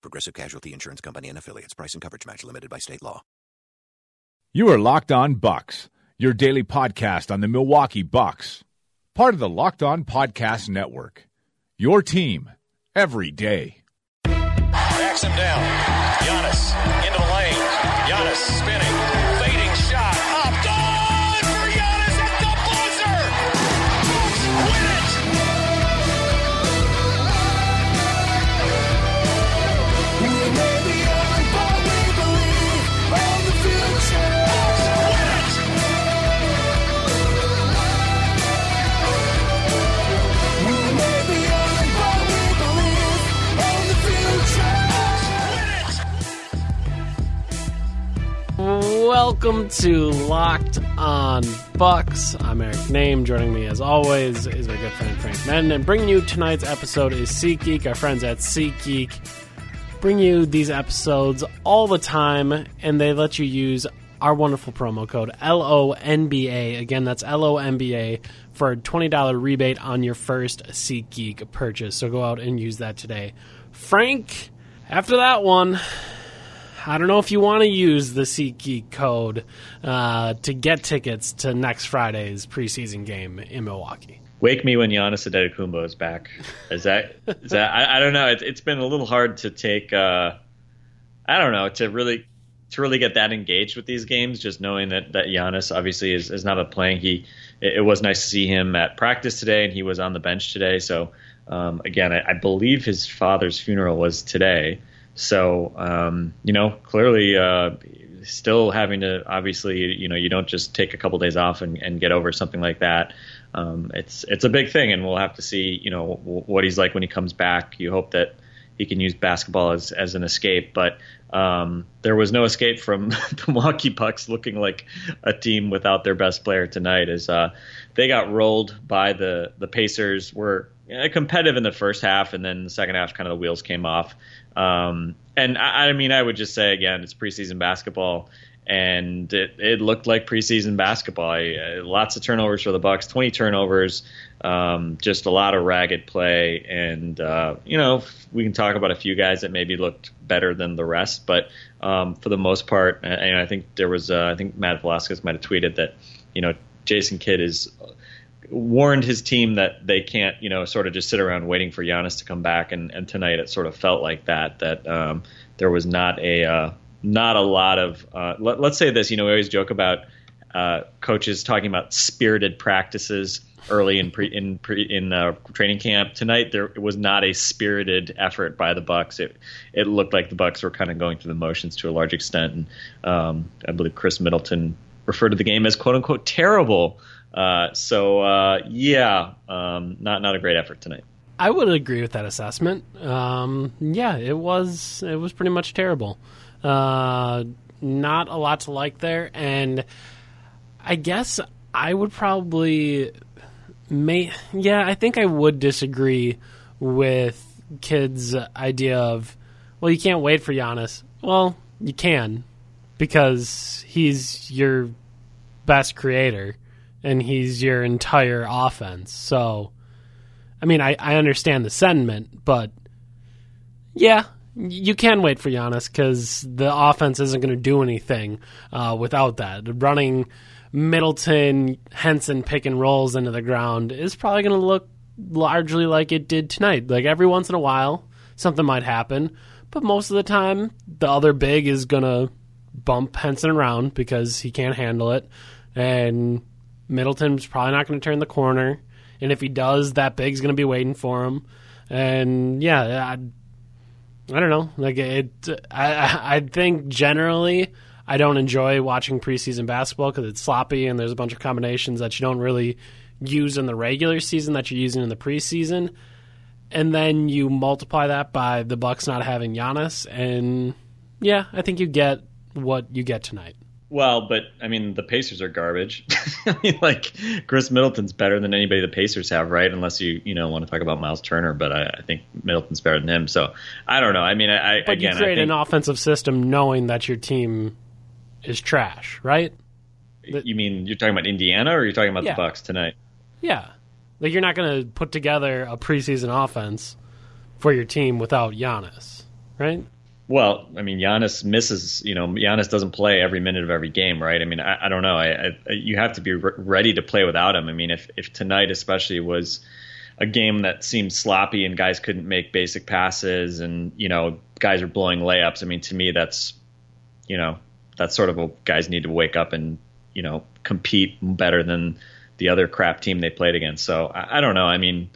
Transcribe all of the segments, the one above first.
Progressive Casualty Insurance Company and affiliates. Price and coverage match limited by state law. You are Locked On Bucks, your daily podcast on the Milwaukee Bucks, part of the Locked On Podcast Network. Your team every day. Backs him down. Giannis into the lane. Giannis spinning. Welcome to Locked On Bucks. I'm Eric Nehm. Joining me, as always, is my good friend Frank Madden. And bringing you tonight's episode is SeatGeek. Our friends at SeatGeek bring you these episodes all the time, and they let you use our wonderful promo code LONBA. Again, that's LONBA for a $20 rebate on your first SeatGeek purchase. So go out and use that today. Frank, after that one, I don't know if you want to use the SeatGeek code uh, to get tickets to next Friday's preseason game in Milwaukee. Wake me when Giannis Antetokounmpo is back. Is that is that? I, I don't know. It, it's been a little hard to take. Uh, I don't know to really to really get that engaged with these games. Just knowing that that Giannis obviously is, is not a playing. He it, it was nice to see him at practice today, and he was on the bench today. So um, again, I, I believe his father's funeral was today. So um, you know, clearly, uh, still having to obviously, you know, you don't just take a couple days off and, and get over something like that. Um, it's it's a big thing, and we'll have to see, you know, w- what he's like when he comes back. You hope that he can use basketball as as an escape, but um, there was no escape from the Milwaukee Bucks looking like a team without their best player tonight. As uh, they got rolled by the the Pacers, were competitive in the first half, and then the second half, kind of the wheels came off. Um, and I, I mean, I would just say again, it's preseason basketball, and it, it looked like preseason basketball. I, uh, lots of turnovers for the Bucks, 20 turnovers, um, just a lot of ragged play, and uh, you know we can talk about a few guys that maybe looked better than the rest, but um, for the most part, and I think there was, uh, I think Matt Velazquez might have tweeted that you know Jason Kidd is warned his team that they can't, you know, sort of just sit around waiting for Giannis to come back. And, and tonight it sort of felt like that. That um, there was not a uh, not a lot of. Uh, let, us say this. You know, we always joke about uh, coaches talking about spirited practices early in pre, in pre, in uh, training camp. Tonight there was not a spirited effort by the Bucks. It it looked like the Bucks were kind of going through the motions to a large extent. And um, I believe Khris Middleton referred to the game as "quote unquote" terrible. Uh, so uh, yeah, um, not not a great effort tonight. I would agree with that assessment. Um, yeah, it was it was pretty much terrible. Uh, not a lot to like there, and I guess I would probably may yeah I think I would disagree with Kidd's idea of well you can't wait for Giannis. Well, you can because he's your best creator and he's your entire offense. So, I mean, I, I understand the sentiment, but yeah, you can wait for Giannis because the offense isn't going to do anything uh, without that. Running Middleton, Henson pick and rolls into the ground is probably going to look largely like it did tonight. Like every once in a while, something might happen, but most of the time, the other big is going to bump Henson around because he can't handle it. And Middleton's probably not going to turn the corner, and if he does, that big's going to be waiting for him. And yeah, I, I don't know. Like it, I I think generally I don't enjoy watching preseason basketball because it's sloppy and there's a bunch of combinations that you don't really use in the regular season that you're using in the preseason, and then you multiply that by the Bucks not having Giannis, and yeah, I think you get what you get tonight. Well, but I mean, the Pacers are garbage. I mean, like Khris Middleton's better than anybody the Pacers have, right? Unless you you know want to talk about Myles Turner, but I, I think Middleton's better than him. So I don't know. I mean, I But again, you create think, an offensive system knowing that your team is trash, right? you mean you're talking about Indiana or you're talking about Yeah. the Bucks tonight? Yeah. Like you're not going to put together a preseason offense for your team without Giannis, right? Well, I mean, Giannis misses. You know, Giannis doesn't play every minute of every game, right? I mean, I, I don't know. I, I, you have to be re- ready to play without him. I mean, if if tonight especially was a game that seemed sloppy and guys couldn't make basic passes and you know guys are blowing layups. I mean, to me, that's you know that's sort of what guys need to wake up and you know compete better than the other crap team they played against. So I, I don't know. I mean,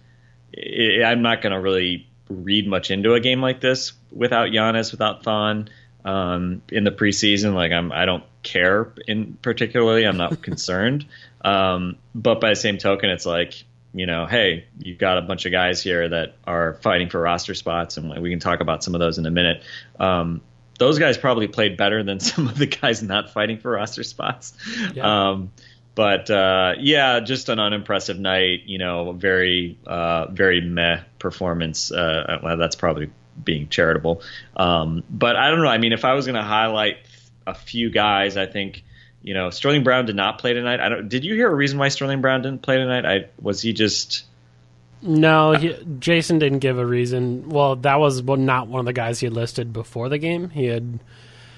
I, I'm not going to really read much into a game like this without Giannis, without Thon um, in the preseason. Like I'm, I don't care in particularly. I'm not concerned. Um, but by the same token, it's like you know, hey, you've got a bunch of guys here that are fighting for roster spots, and we can talk about some of those in a minute. Um, those guys probably played better than some of the guys not fighting for roster spots. Yeah. Um, but uh, yeah, just an unimpressive night. You know, very uh, very meh performance. Uh, well, that's probably being charitable. Um, but I don't know. I mean, if I was going to highlight a few guys, I think you know Sterling Brown did not play tonight. I don't. Did you hear a reason why Sterling Brown didn't play tonight? I was he just. No, he, Jason didn't give a reason. Well, that was not one of the guys he listed before the game. He had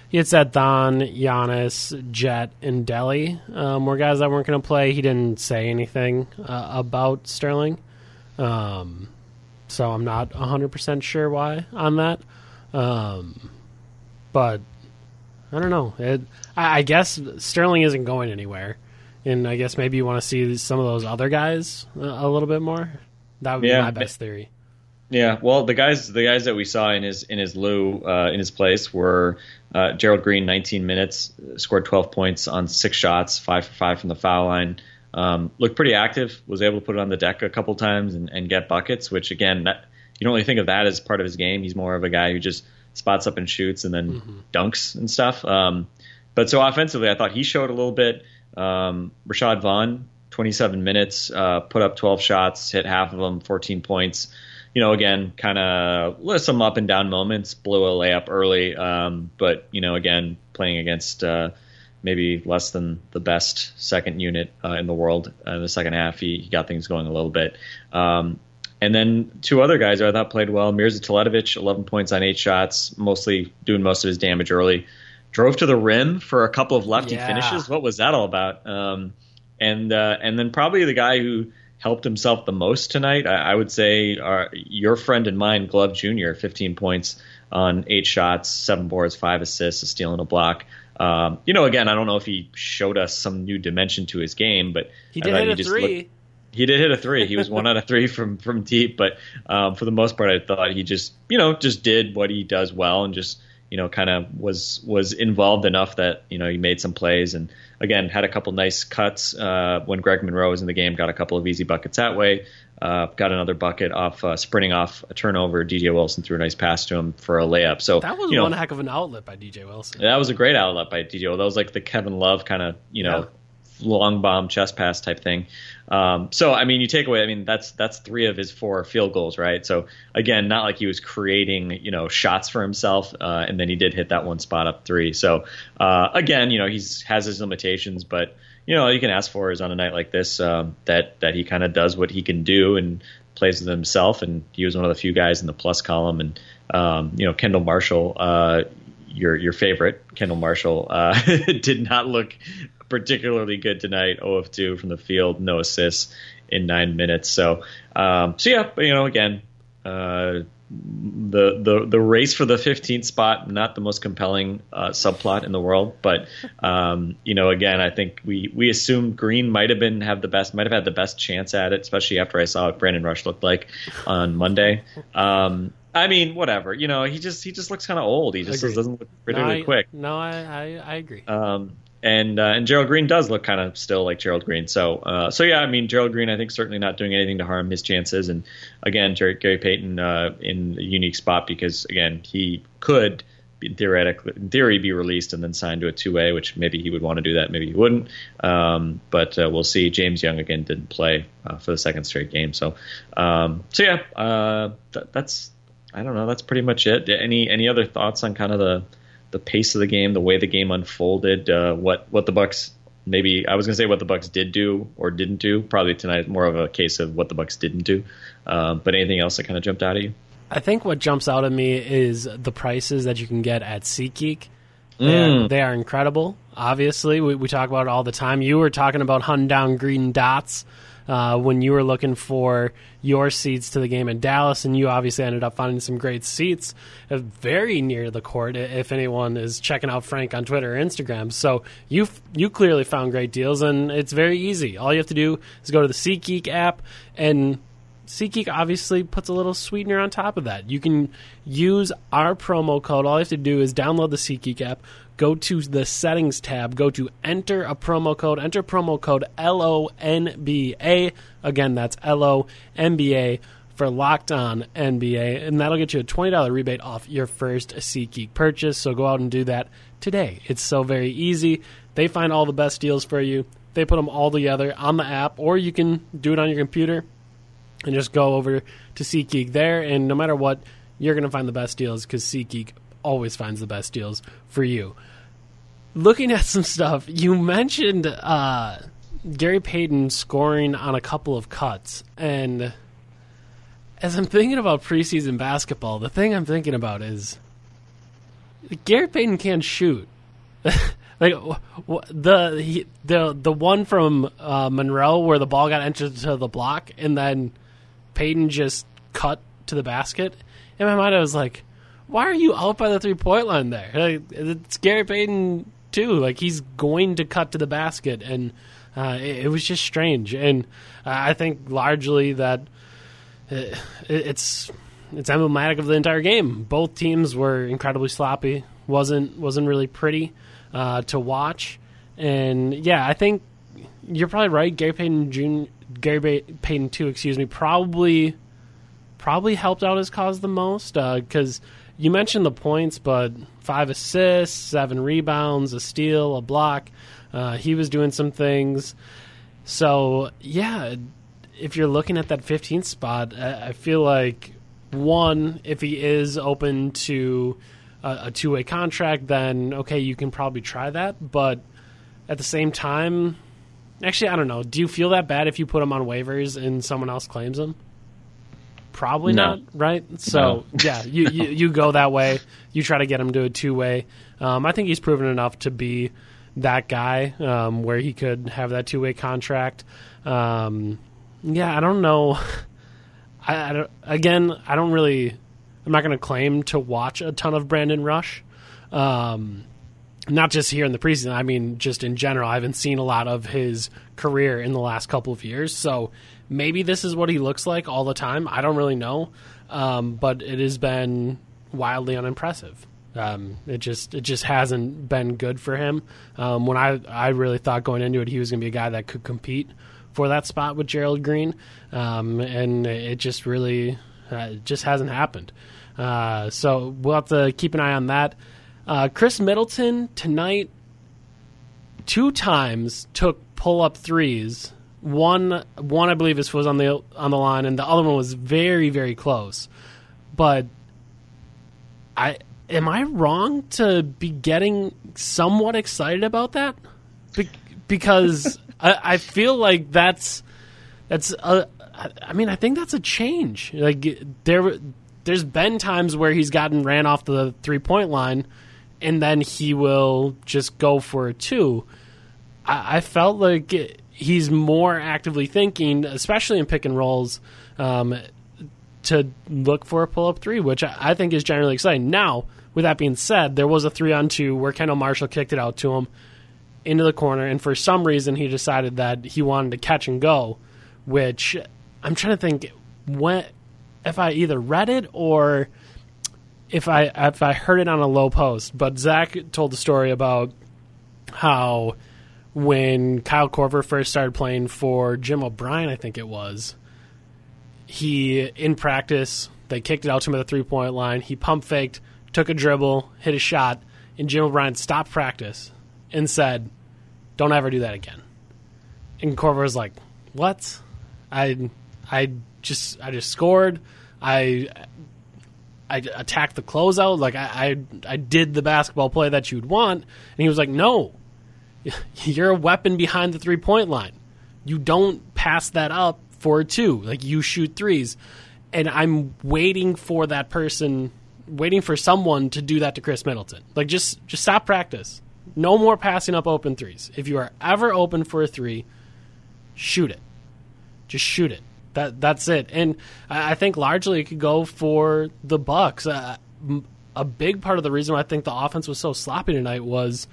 he had said Thon, Giannis, Jet, and Delly um, were guys that weren't going to play. He didn't say anything uh, about Sterling, um, so I'm not 100 percent sure why on that. Um, but I don't know. It, I, I guess Sterling isn't going anywhere, and I guess maybe you want to see some of those other guys uh, a little bit more. That would Yeah, be my best theory. Yeah, well, the guys the guys that we saw in his in his lieu uh, in his place were uh, Gerald Green, 19 minutes, scored 12 points on six shots, five for five from the foul line. Um, looked pretty active. Was able to put it on the deck a couple times and, and get buckets. Which again, that, you don't really think of that as part of his game. He's more of a guy who just spots up and shoots and then dunks and stuff. Um, but so offensively, I thought he showed a little bit. Um, Rashad Vaughn, 27 minutes, uh, put up 12 shots, hit half of them, 14 points. You know, again, kind of some up and down moments. Blew a layup early, um, but you know, again, playing against uh, maybe less than the best second unit uh, in the world uh, in the second half, he, he got things going a little bit. Um, and then two other guys who I thought played well. Mirza Teletovic, 11 points on eight shots, mostly doing most of his damage early. Drove to the rim for a couple of lefty Yeah. finishes. What was that all about? Um, and uh, and then probably the guy who helped himself the most tonight, I, I would say, our, your friend and mine, Glove Jr., 15 points on eight shots, seven boards, five assists, a steal and a block. Um, you know, again, I don't know if he showed us some new dimension to his game, but He did hit he a three. looked- he did hit a three. He was one out of three from from deep, but um, for the most part, I thought he just you know just did what he does well and just you know kind of was was involved enough that you know he made some plays and again had a couple nice cuts uh, when Greg Monroe was in the game. Got a couple of easy buckets that way. Uh, got another bucket off uh, sprinting off a turnover. DJ Wilson threw a nice pass to him for a layup. So That was you know, one heck of an outlet by DJ Wilson. that was a great outlet by DJ. That was like the Kevin Love kind of, you know, long bomb chest pass type thing. Um, so I mean, you take away. I mean, that's that's three of his four field goals, right? So again, not like he was creating, you know, shots for himself, uh, and then he did hit that one spot up three. So uh, again, you know, he's has his limitations, but you know, all you can ask for is on a night like this um, that that he kind of does what he can do and plays with himself. And he was one of the few guys in the plus column. And um, you know, Kendall Marshall. Uh, your your favorite Kendall Marshall uh, did not look particularly good tonight. 0 of 2 from the field, no assists in nine minutes. So um, so yeah, you know again. Uh, the, the the race for the 15th spot not the most compelling uh, subplot in the world but um, you know again I think we we assumed Green might have been have the best might have had the best chance at it especially after I saw what Brandon Rush looked like on Monday um, I mean whatever you know he just he just looks kind of old he just Agreed. doesn't look No, particularly I, quick No, I, I, I agree. um, and uh, and Gerald Green does look kind of still like Gerald Green. So uh, so yeah, I mean Gerald Green, I think certainly not doing anything to harm his chances. And again, Gary, Gary Payton uh, in a unique spot because again he could in theoretically, in theory, be released and then signed to a two way, which maybe he would want to do that, maybe he wouldn't. Um, but uh, we'll see. James Young again didn't play uh, for the second straight game, so um, so yeah, uh, th- that's I don't know. That's pretty much it. Any any other thoughts on kind of the the pace of the game, the way the game unfolded, uh, what what the Bucks maybe I was gonna say what the Bucks did do or didn't do. Probably tonight more of a case of what the Bucks didn't do. Uh, but anything else that kind of jumped out at you? I think what jumps out at me is the prices that you can get at SeatGeek. They, Mm. are, they are incredible. Obviously, we, we talk about it all the time. You were talking about hunting down green dots uh, when you were looking for your seats to the game in Dallas, and you obviously ended up finding some great seats uh, very near the court. If anyone is checking out Frank on Twitter or Instagram, so you you clearly found great deals, and it's very easy. All you have to do is go to the SeatGeek app and SeatGeek obviously puts a little sweetener on top of that. You can use our promo code. All you have to do is download the SeatGeek app, go to the settings tab, go to enter a promo code, enter promo code LONBA. Again, that's LONBA for Locked On NBA, and that'll get you a $20 rebate off your first SeatGeek purchase. So go out and do that today. It's so very easy. They find all the best deals for you. They put them all together on the app, or you can do it on your computer and just go over to SeatGeek there. And no matter what, you're going to find the best deals because SeatGeek always finds the best deals for you. Looking at some stuff, you mentioned uh, Gary Payton scoring on a couple of cuts. And as I'm thinking about preseason basketball, the thing I'm thinking about is Gary Payton can't shoot. like the the the one from uh, Monroe where the ball got entered to the block and then Payton just cut to the basket. In my mind, I was like, "Why are you out by the three point line there? Like, it's Gary Payton too. Like he's going to cut to the basket." And uh, it, it was just strange. And uh, I think largely that it, it's it's emblematic of the entire game. Both teams were incredibly sloppy. wasn't wasn't really pretty uh, to watch. And yeah, I think you're probably right. Gary Payton Jr. Gary Payton two, excuse me, probably probably helped out his cause the most because you mentioned the points, but five assists, seven rebounds, a steal, a block. Uh, he was doing some things. So yeah, if you're looking at that 15th spot, I I feel like one, if he is open to a, a two way contract, then okay, you can probably try that. But at the same time, actually, I don't know. Do you feel that bad if you put him on waivers and someone else claims him? Probably No. not, right? So No. yeah, you, you you go that way. You try to get him to a two way. Um, I think he's proven enough to be that guy um, where he could have that two way contract. Um, yeah, I don't know. I, I don't, again, I don't really. I'm not going to claim to watch a ton of Brandon Rush. Um, not just here in the preseason. I mean, just in general. I haven't seen a lot of his career in the last couple of years. So maybe this is what he looks like all the time. I don't really know. Um, but it has been wildly unimpressive. Um, it just it just hasn't been good for him. Um, when I I really thought going into it he was going to be a guy that could compete for that spot with Gerald Green, um, and it just really uh, it just hasn't happened. Uh, so we'll have to keep an eye on that. Uh, Khris Middleton tonight two times took pull up threes. One one I believe this was on the on the line, and the other one was very very close. But I am I wrong to be getting somewhat excited about that? Be- because I, I feel like that's that's a, I mean I think that's a change. Like there there's been times where he's gotten ran off the three point line, and then he will just go for a two. I, I felt like he's more actively thinking, especially in pick and rolls, um, to look for a pull up three, which I, I think is generally exciting. Now, with that being said, there was a three on two where Kendall Marshall kicked it out to him into the corner, and for some reason he decided that he wanted to catch and go, which I'm trying to think when if I either read it or if I if I heard it on a Lowe Post. But Zach told the story about how when Kyle Korver first started playing for Jim O'Brien, I think it was, he in practice they kicked it out to him at the three point line. He pump faked, took a dribble, hit a shot, and Jim O'Brien stopped practice and said, "Don't ever do that again." And Korver was like, "What? I, I just, I just scored. I, I attacked the closeout. Like I, I, I did the basketball play that you'd want." And he was like, "No, you're a weapon behind the three point line. You don't pass that up for a two. Like you shoot threes. And I'm waiting for that person, waiting for someone to do that to Khris Middleton. Like just just stop practice. No more passing up open threes. If you are ever open for a three, shoot it. Just shoot it. That that's it. And I think largely it could go for the Bucks. Uh, a big part of the reason why I think the offense was so sloppy tonight was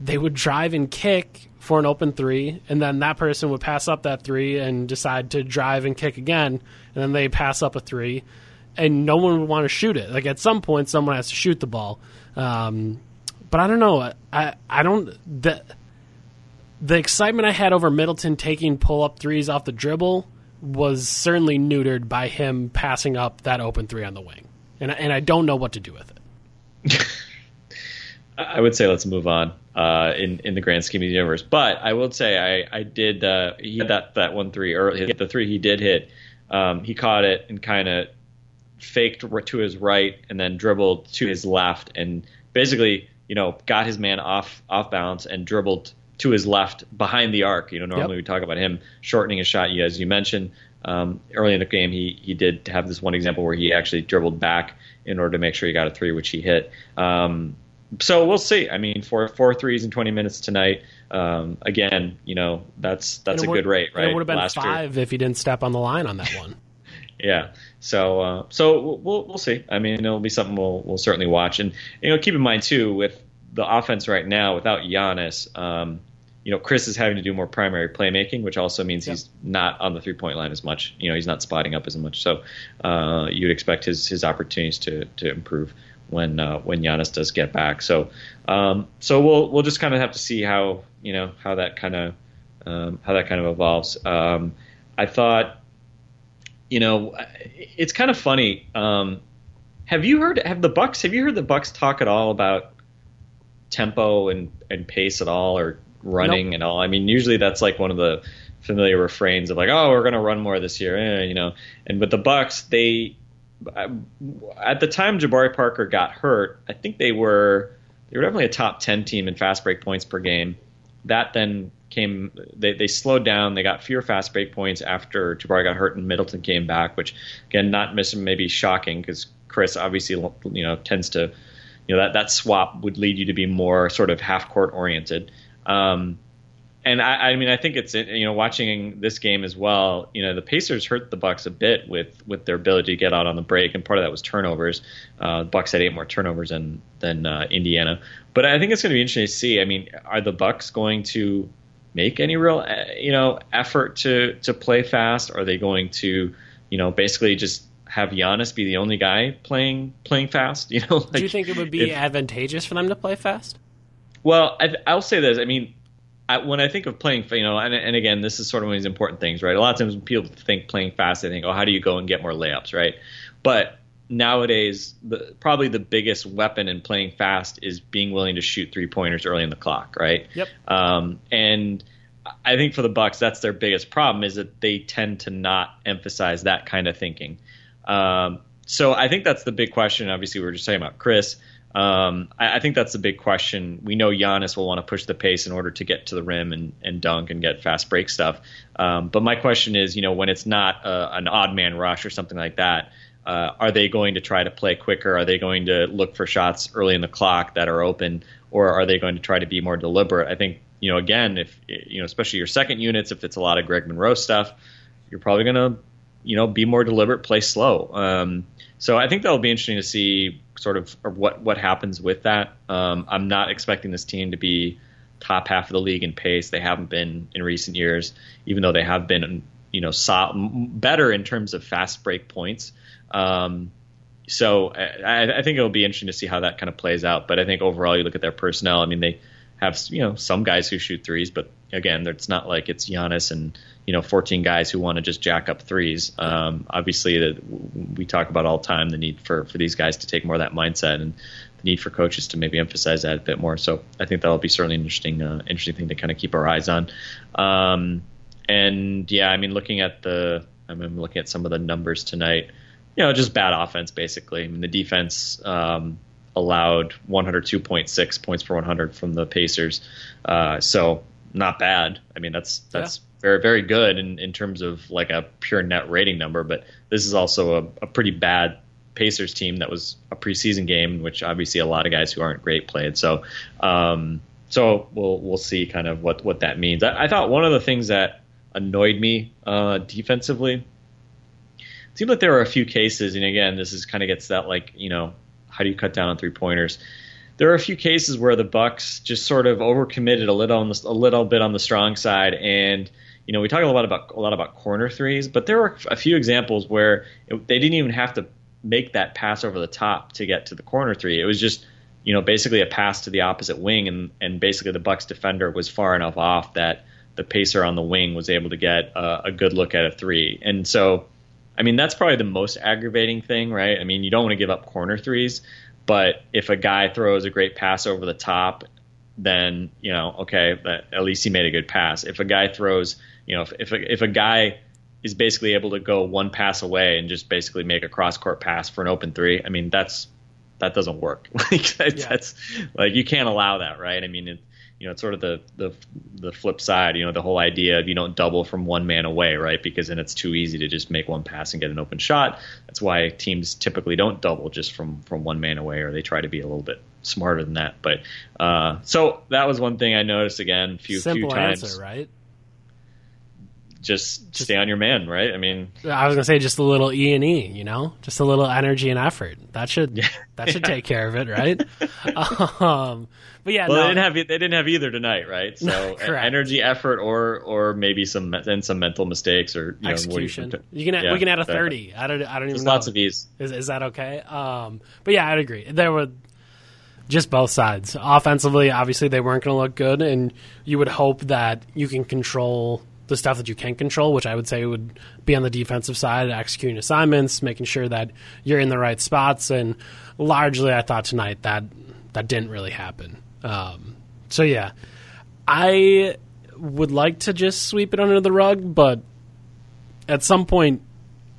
they would drive and kick for an open three, and then that person would pass up that three and decide to drive and kick again, and then they pass up a three, and no one would want to shoot it. Like at some point, someone has to shoot the ball. Um, but I don't know. I I don't the the excitement I had over Middleton taking pull up threes off the dribble was certainly neutered by him passing up that open three on the wing, and and I don't know what to do with it. I would say let's move on uh, in in the grand scheme of the universe. But I will say I I did uh, he had that that one three early the three he did hit. Um, he caught it and kind of faked to his right and then dribbled to his left and basically you know got his man off off balance and dribbled to his left behind the arc. You know normally Yep. we talk about him shortening his shot. You as you mentioned um, early in the game he he did have this one example where he actually dribbled back in order to make sure he got a three, which he hit. Um, so we'll see. I mean, four four threes in 20 minutes tonight. Um, again, you know that's that's a good rate, right? It would have been Last year. five if he didn't step on the line on that one. Yeah. So uh, so we'll- we'll we'll see. I mean, it'll be something we'll we'll certainly watch, and you know, keep in mind too with the offense right now without Giannis. Um, you know, Khris is having to do more primary playmaking, which also means he's not on the three point line as much. You know, he's not spotting up as much. So uh, you'd expect his his opportunities to to improve when uh, when Giannis does get back. So um, so we'll we'll just kind of have to see how you know how that kind of um, how that kind of evolves. Um, I thought you know, it's kind of funny. Um, have you heard? Have the Bucks? Have you heard the Bucks talk at all about tempo and and pace at all, or running and all? I mean, usually that's like one of the familiar refrains of like, oh, we're going to run more this year, eh, you know. And but the Bucks, they at the time Jabari Parker got hurt, I think they were they were definitely a top ten team in fast break points per game. That then came they, they slowed down. They got fewer fast break points after Jabari got hurt and Middleton came back, which again not miss maybe shocking because Khris obviously you know tends to you know that that swap would lead you to be more sort of half court oriented. Um, and I, I mean, I think it's you know watching this game as well. You know, the Pacers hurt the Bucks a bit with with their ability to get out on the break, and part of that was turnovers. Uh, the Bucks had eight more turnovers than than uh, Indiana, but I think it's going to be interesting to see. I mean, are the Bucks going to make any real uh, you know effort to to play fast? Are they going to you know basically just have Giannis be the only guy playing playing fast? You know, like, Do you think it would be if- advantageous for them to play fast? Well, I, I'll say this. I mean, I, when I think of playing, you know, and, and again, this is sort of one of these important things, right? A lot of times when people think playing fast, they think, oh, how do you go and get more layups, right? But nowadays, the, probably the biggest weapon in playing fast is being willing to shoot three pointers early in the clock, right? Yep. Um, and I think for the Bucks, that's their biggest problem is that they tend to not emphasize that kind of thinking. Um, so I think that's the big question. Obviously, we were just talking about Khris. Um, I, I think that's the big question. We know Giannis will want to push the pace in order to get to the rim and, and dunk and get fast break stuff. Um, but my question is, you know, when it's not a, an odd man rush or something like that, uh, are they going to try to play quicker? Are they going to look for shots early in the clock that are open, or are they going to try to be more deliberate? I think, you know, again, if you know, especially your second units, if it's a lot of Greg Monroe stuff, you're probably going to, you know, be more deliberate, play slow. Um, so I think that'll be interesting to see sort of what what happens with that. Um, I'm not expecting this team to be top half of the league in pace. They haven't been in recent years, even though they have been, you know, so, better in terms of fast break points. Um, so I, I think it'll be interesting to see how that kind of plays out. But I think overall, you look at their personnel. I mean, they have you know some guys who shoot threes, but again, it's not like it's Giannis and you know 14 guys who want to just jack up threes. Um, obviously, we talk about all the time the need for for these guys to take more of that mindset and the need for coaches to maybe emphasize that a bit more. So I think that'll be certainly an interesting uh, interesting thing to kind of keep our eyes on. Um, and yeah, I mean, looking at the I'm looking at some of the numbers tonight. You know, just bad offense basically. I mean, the defense. Um, allowed 102.6 points per 100 from the Pacers. Uh, so not bad. I mean, that's that's yeah. Very very good in, in terms of like a pure net rating number. But this is also a, a pretty bad Pacers team that was a preseason game, which obviously a lot of guys who aren't great played. So, um, so we'll we'll see kind of what what that means. I, I thought one of the things that annoyed me uh, defensively seemed like there were a few cases, and again, this is kind of gets that like you know how do you cut down on three pointers? There are a few cases where the Bucks just sort of overcommitted a little the, a little bit on the strong side, and you know we talk a lot about a lot about corner threes, but there were a few examples where it, they didn't even have to make that pass over the top to get to the corner three. It was just you know basically a pass to the opposite wing, and and basically the Bucks defender was far enough off that the pacer on the wing was able to get a, a good look at a three, and so I mean, that's probably the most aggravating thing, right? I mean, you don't want to give up corner threes, but if a guy throws a great pass over the top, then you know, okay, at least he made a good pass. If a guy throws, you know, if if a, if a guy is basically able to go one pass away and just basically make a cross court pass for an open three, I mean, that's that doesn't work. like that's yeah. like you can't allow that, right? I mean, it, you know, it's sort of the, the the flip side. You know, the whole idea of you don't double from one man away, right? Because then it's too easy to just make one pass and get an open shot. That's why teams typically don't double just from from one man away, or they try to be a little bit smarter than that. But uh, so that was one thing I noticed again, few Simple few times. Answer, right? Just, just, stay on your man, right? I mean, I was gonna say just a little E and E, you know, just a little energy and effort. That should yeah, that should yeah. take care of it, right? um, but yeah, well, no. they didn't have they didn't have either tonight, right? So energy, effort, or or maybe some and some mental mistakes or you execution. Know, you, you, can yeah, we can add a thirty. I don't I don't even know. lots of ease. Is is that okay? Um, but yeah, I'd agree. There were just both sides. Offensively, obviously they weren't going to look good, and you would hope that you can control the stuff that you can control, which I would say would be on the defensive side, executing assignments, making sure that you're in the right spots. And largely, I thought tonight that that didn't really happen. Um, so yeah, I would like to just sweep it under the rug, but at some point,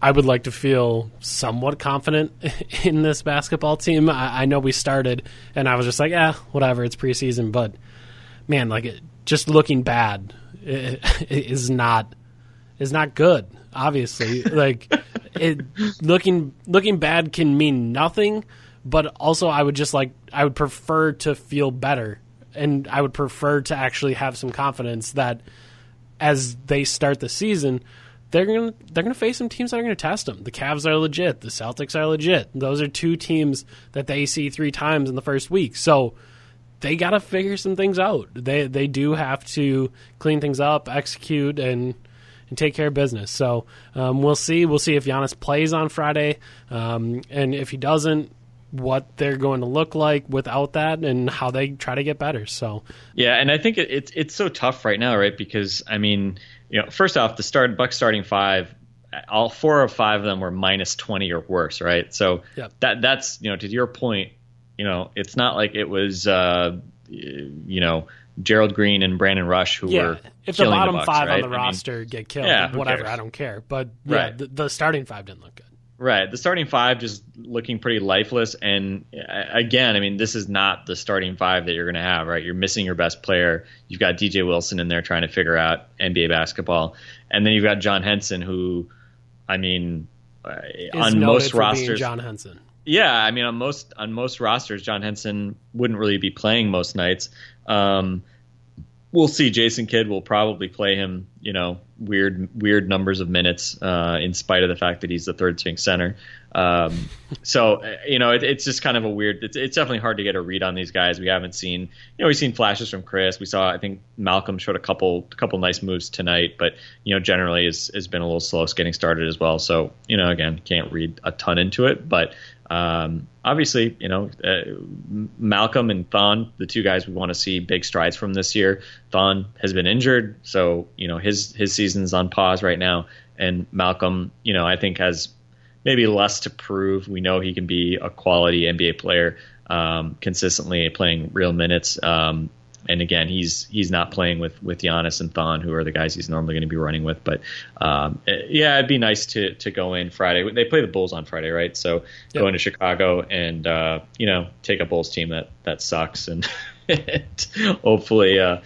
I would like to feel somewhat confident in this basketball team. I, I know we started, and I was just like, yeah, whatever, it's preseason, but man, like it, just looking bad is not is not good. Obviously, like it, looking looking bad can mean nothing but also I would just like I would prefer to feel better and I would prefer to actually have some confidence that as they start the season they're going to they're to face some teams that are going to test them. The Cavs are legit, the Celtics are legit. Those are two teams that they see 3 times in the first week. So they got to figure some things out. They they do have to clean things up, execute and and take care of business. So um, we'll see. We'll see if Giannis plays on Friday, um, and if he doesn't, what they're going to look like without that and how they try to get better. So yeah, and I think it, it's it's so tough right now, right? Because I mean, you know, first off, the start Buck starting five, all four of five of them were minus twenty or worse, right? So yep. that that's you know to your point, you know, it's not like it was uh, you know. Gerald Green and Brandon Rush, who yeah, were if the bottom the Bucks, five right? on the I roster mean, get killed, yeah, whatever, cares? I don't care. But yeah, right. the, the starting five didn't look good. Right. The starting five just looking pretty lifeless. And uh, again, I mean, this is not the starting five that you're going to have, right? You're missing your best player. You've got DJ Wilson in there trying to figure out NBA basketball. And then you've got John Henson, who, I mean, uh, on most rosters. John Henson. Yeah. I mean, on most, on most rosters, John Henson wouldn't really be playing most nights. Um, we'll see. Jason Kidd will probably play him you know weird weird numbers of minutes uh, in spite of the fact that he's the third string center. Um, so you know it, it's just kind of a weird. It's, it's definitely hard to get a read on these guys. We haven't seen you know we've seen flashes from Khris. We saw I think Malcolm showed a couple a couple nice moves tonight, but you know generally has has been a little slow getting started as well. So you know again can't read a ton into it, but um, obviously, you know, uh, Malcolm and Thon, the two guys we want to see big strides from this year. Thon has been injured, so you know his his season's on pause right now, and Malcolm, you know, I think has maybe less to prove. We know he can be a quality NBA player, um, consistently playing real minutes. Um, and again, he's he's not playing with with Giannis and Thon, who are the guys he's normally going to be running with. But um, yeah, it'd be nice to to go in Friday. They play the Bulls on Friday, right? So yep. go into Chicago and uh, you know take a Bulls team that that sucks and, hopefully. Uh,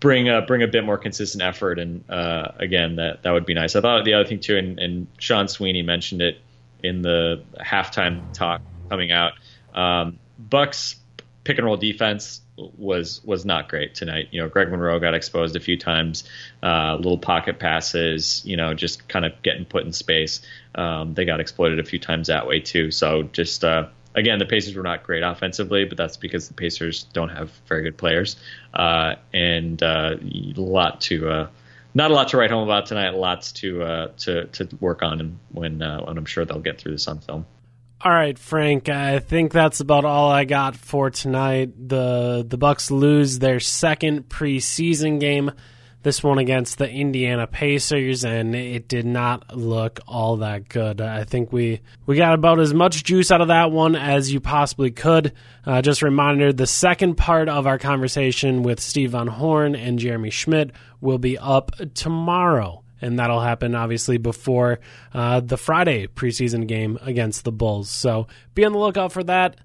bring a bring a bit more consistent effort. And uh, again, that that would be nice. I thought the other thing too, and, and Sean Sweeney mentioned it in the halftime talk coming out. Um, Bucks pick and roll defense was was not great tonight. You know, Greg Monroe got exposed a few times, uh, little pocket passes. You know, just kind of getting put in space. Um, they got exploited a few times that way too. So just uh, again, the Pacers were not great offensively, but that's because the Pacers don't have very good players, uh, and uh, a lot to. Uh, not a lot to write home about tonight. Lots to uh, to to work on, and when when I'm sure they'll get through this on film. All right, Frank. I think that's about all I got for tonight. the The Bucks lose their second preseason game. This one against the Indiana Pacers, and it did not look all that good. I think we we got about as much juice out of that one as you possibly could. Uh, just a reminder: the second part of our conversation with Steve von Horn and Jeremy Schmidt will be up tomorrow and that'll happen obviously before uh, the Friday preseason game against the Bulls. So be on the lookout for that.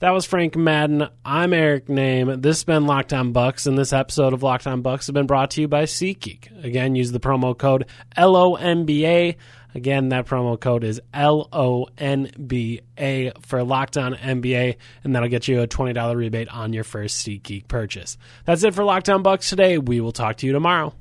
That was Frank Madden. I'm Eric Nehm. This has been Locked On Bucks, and this episode of Locked On Bucks has been brought to you by SeatGeek. Again, use the promo code LONBA. Again, that promo code is L O N B A for Locked On NBA, and that'll get you a $20 rebate on your first SeatGeek purchase. That's it for Locked On Bucks today. We will talk to you tomorrow.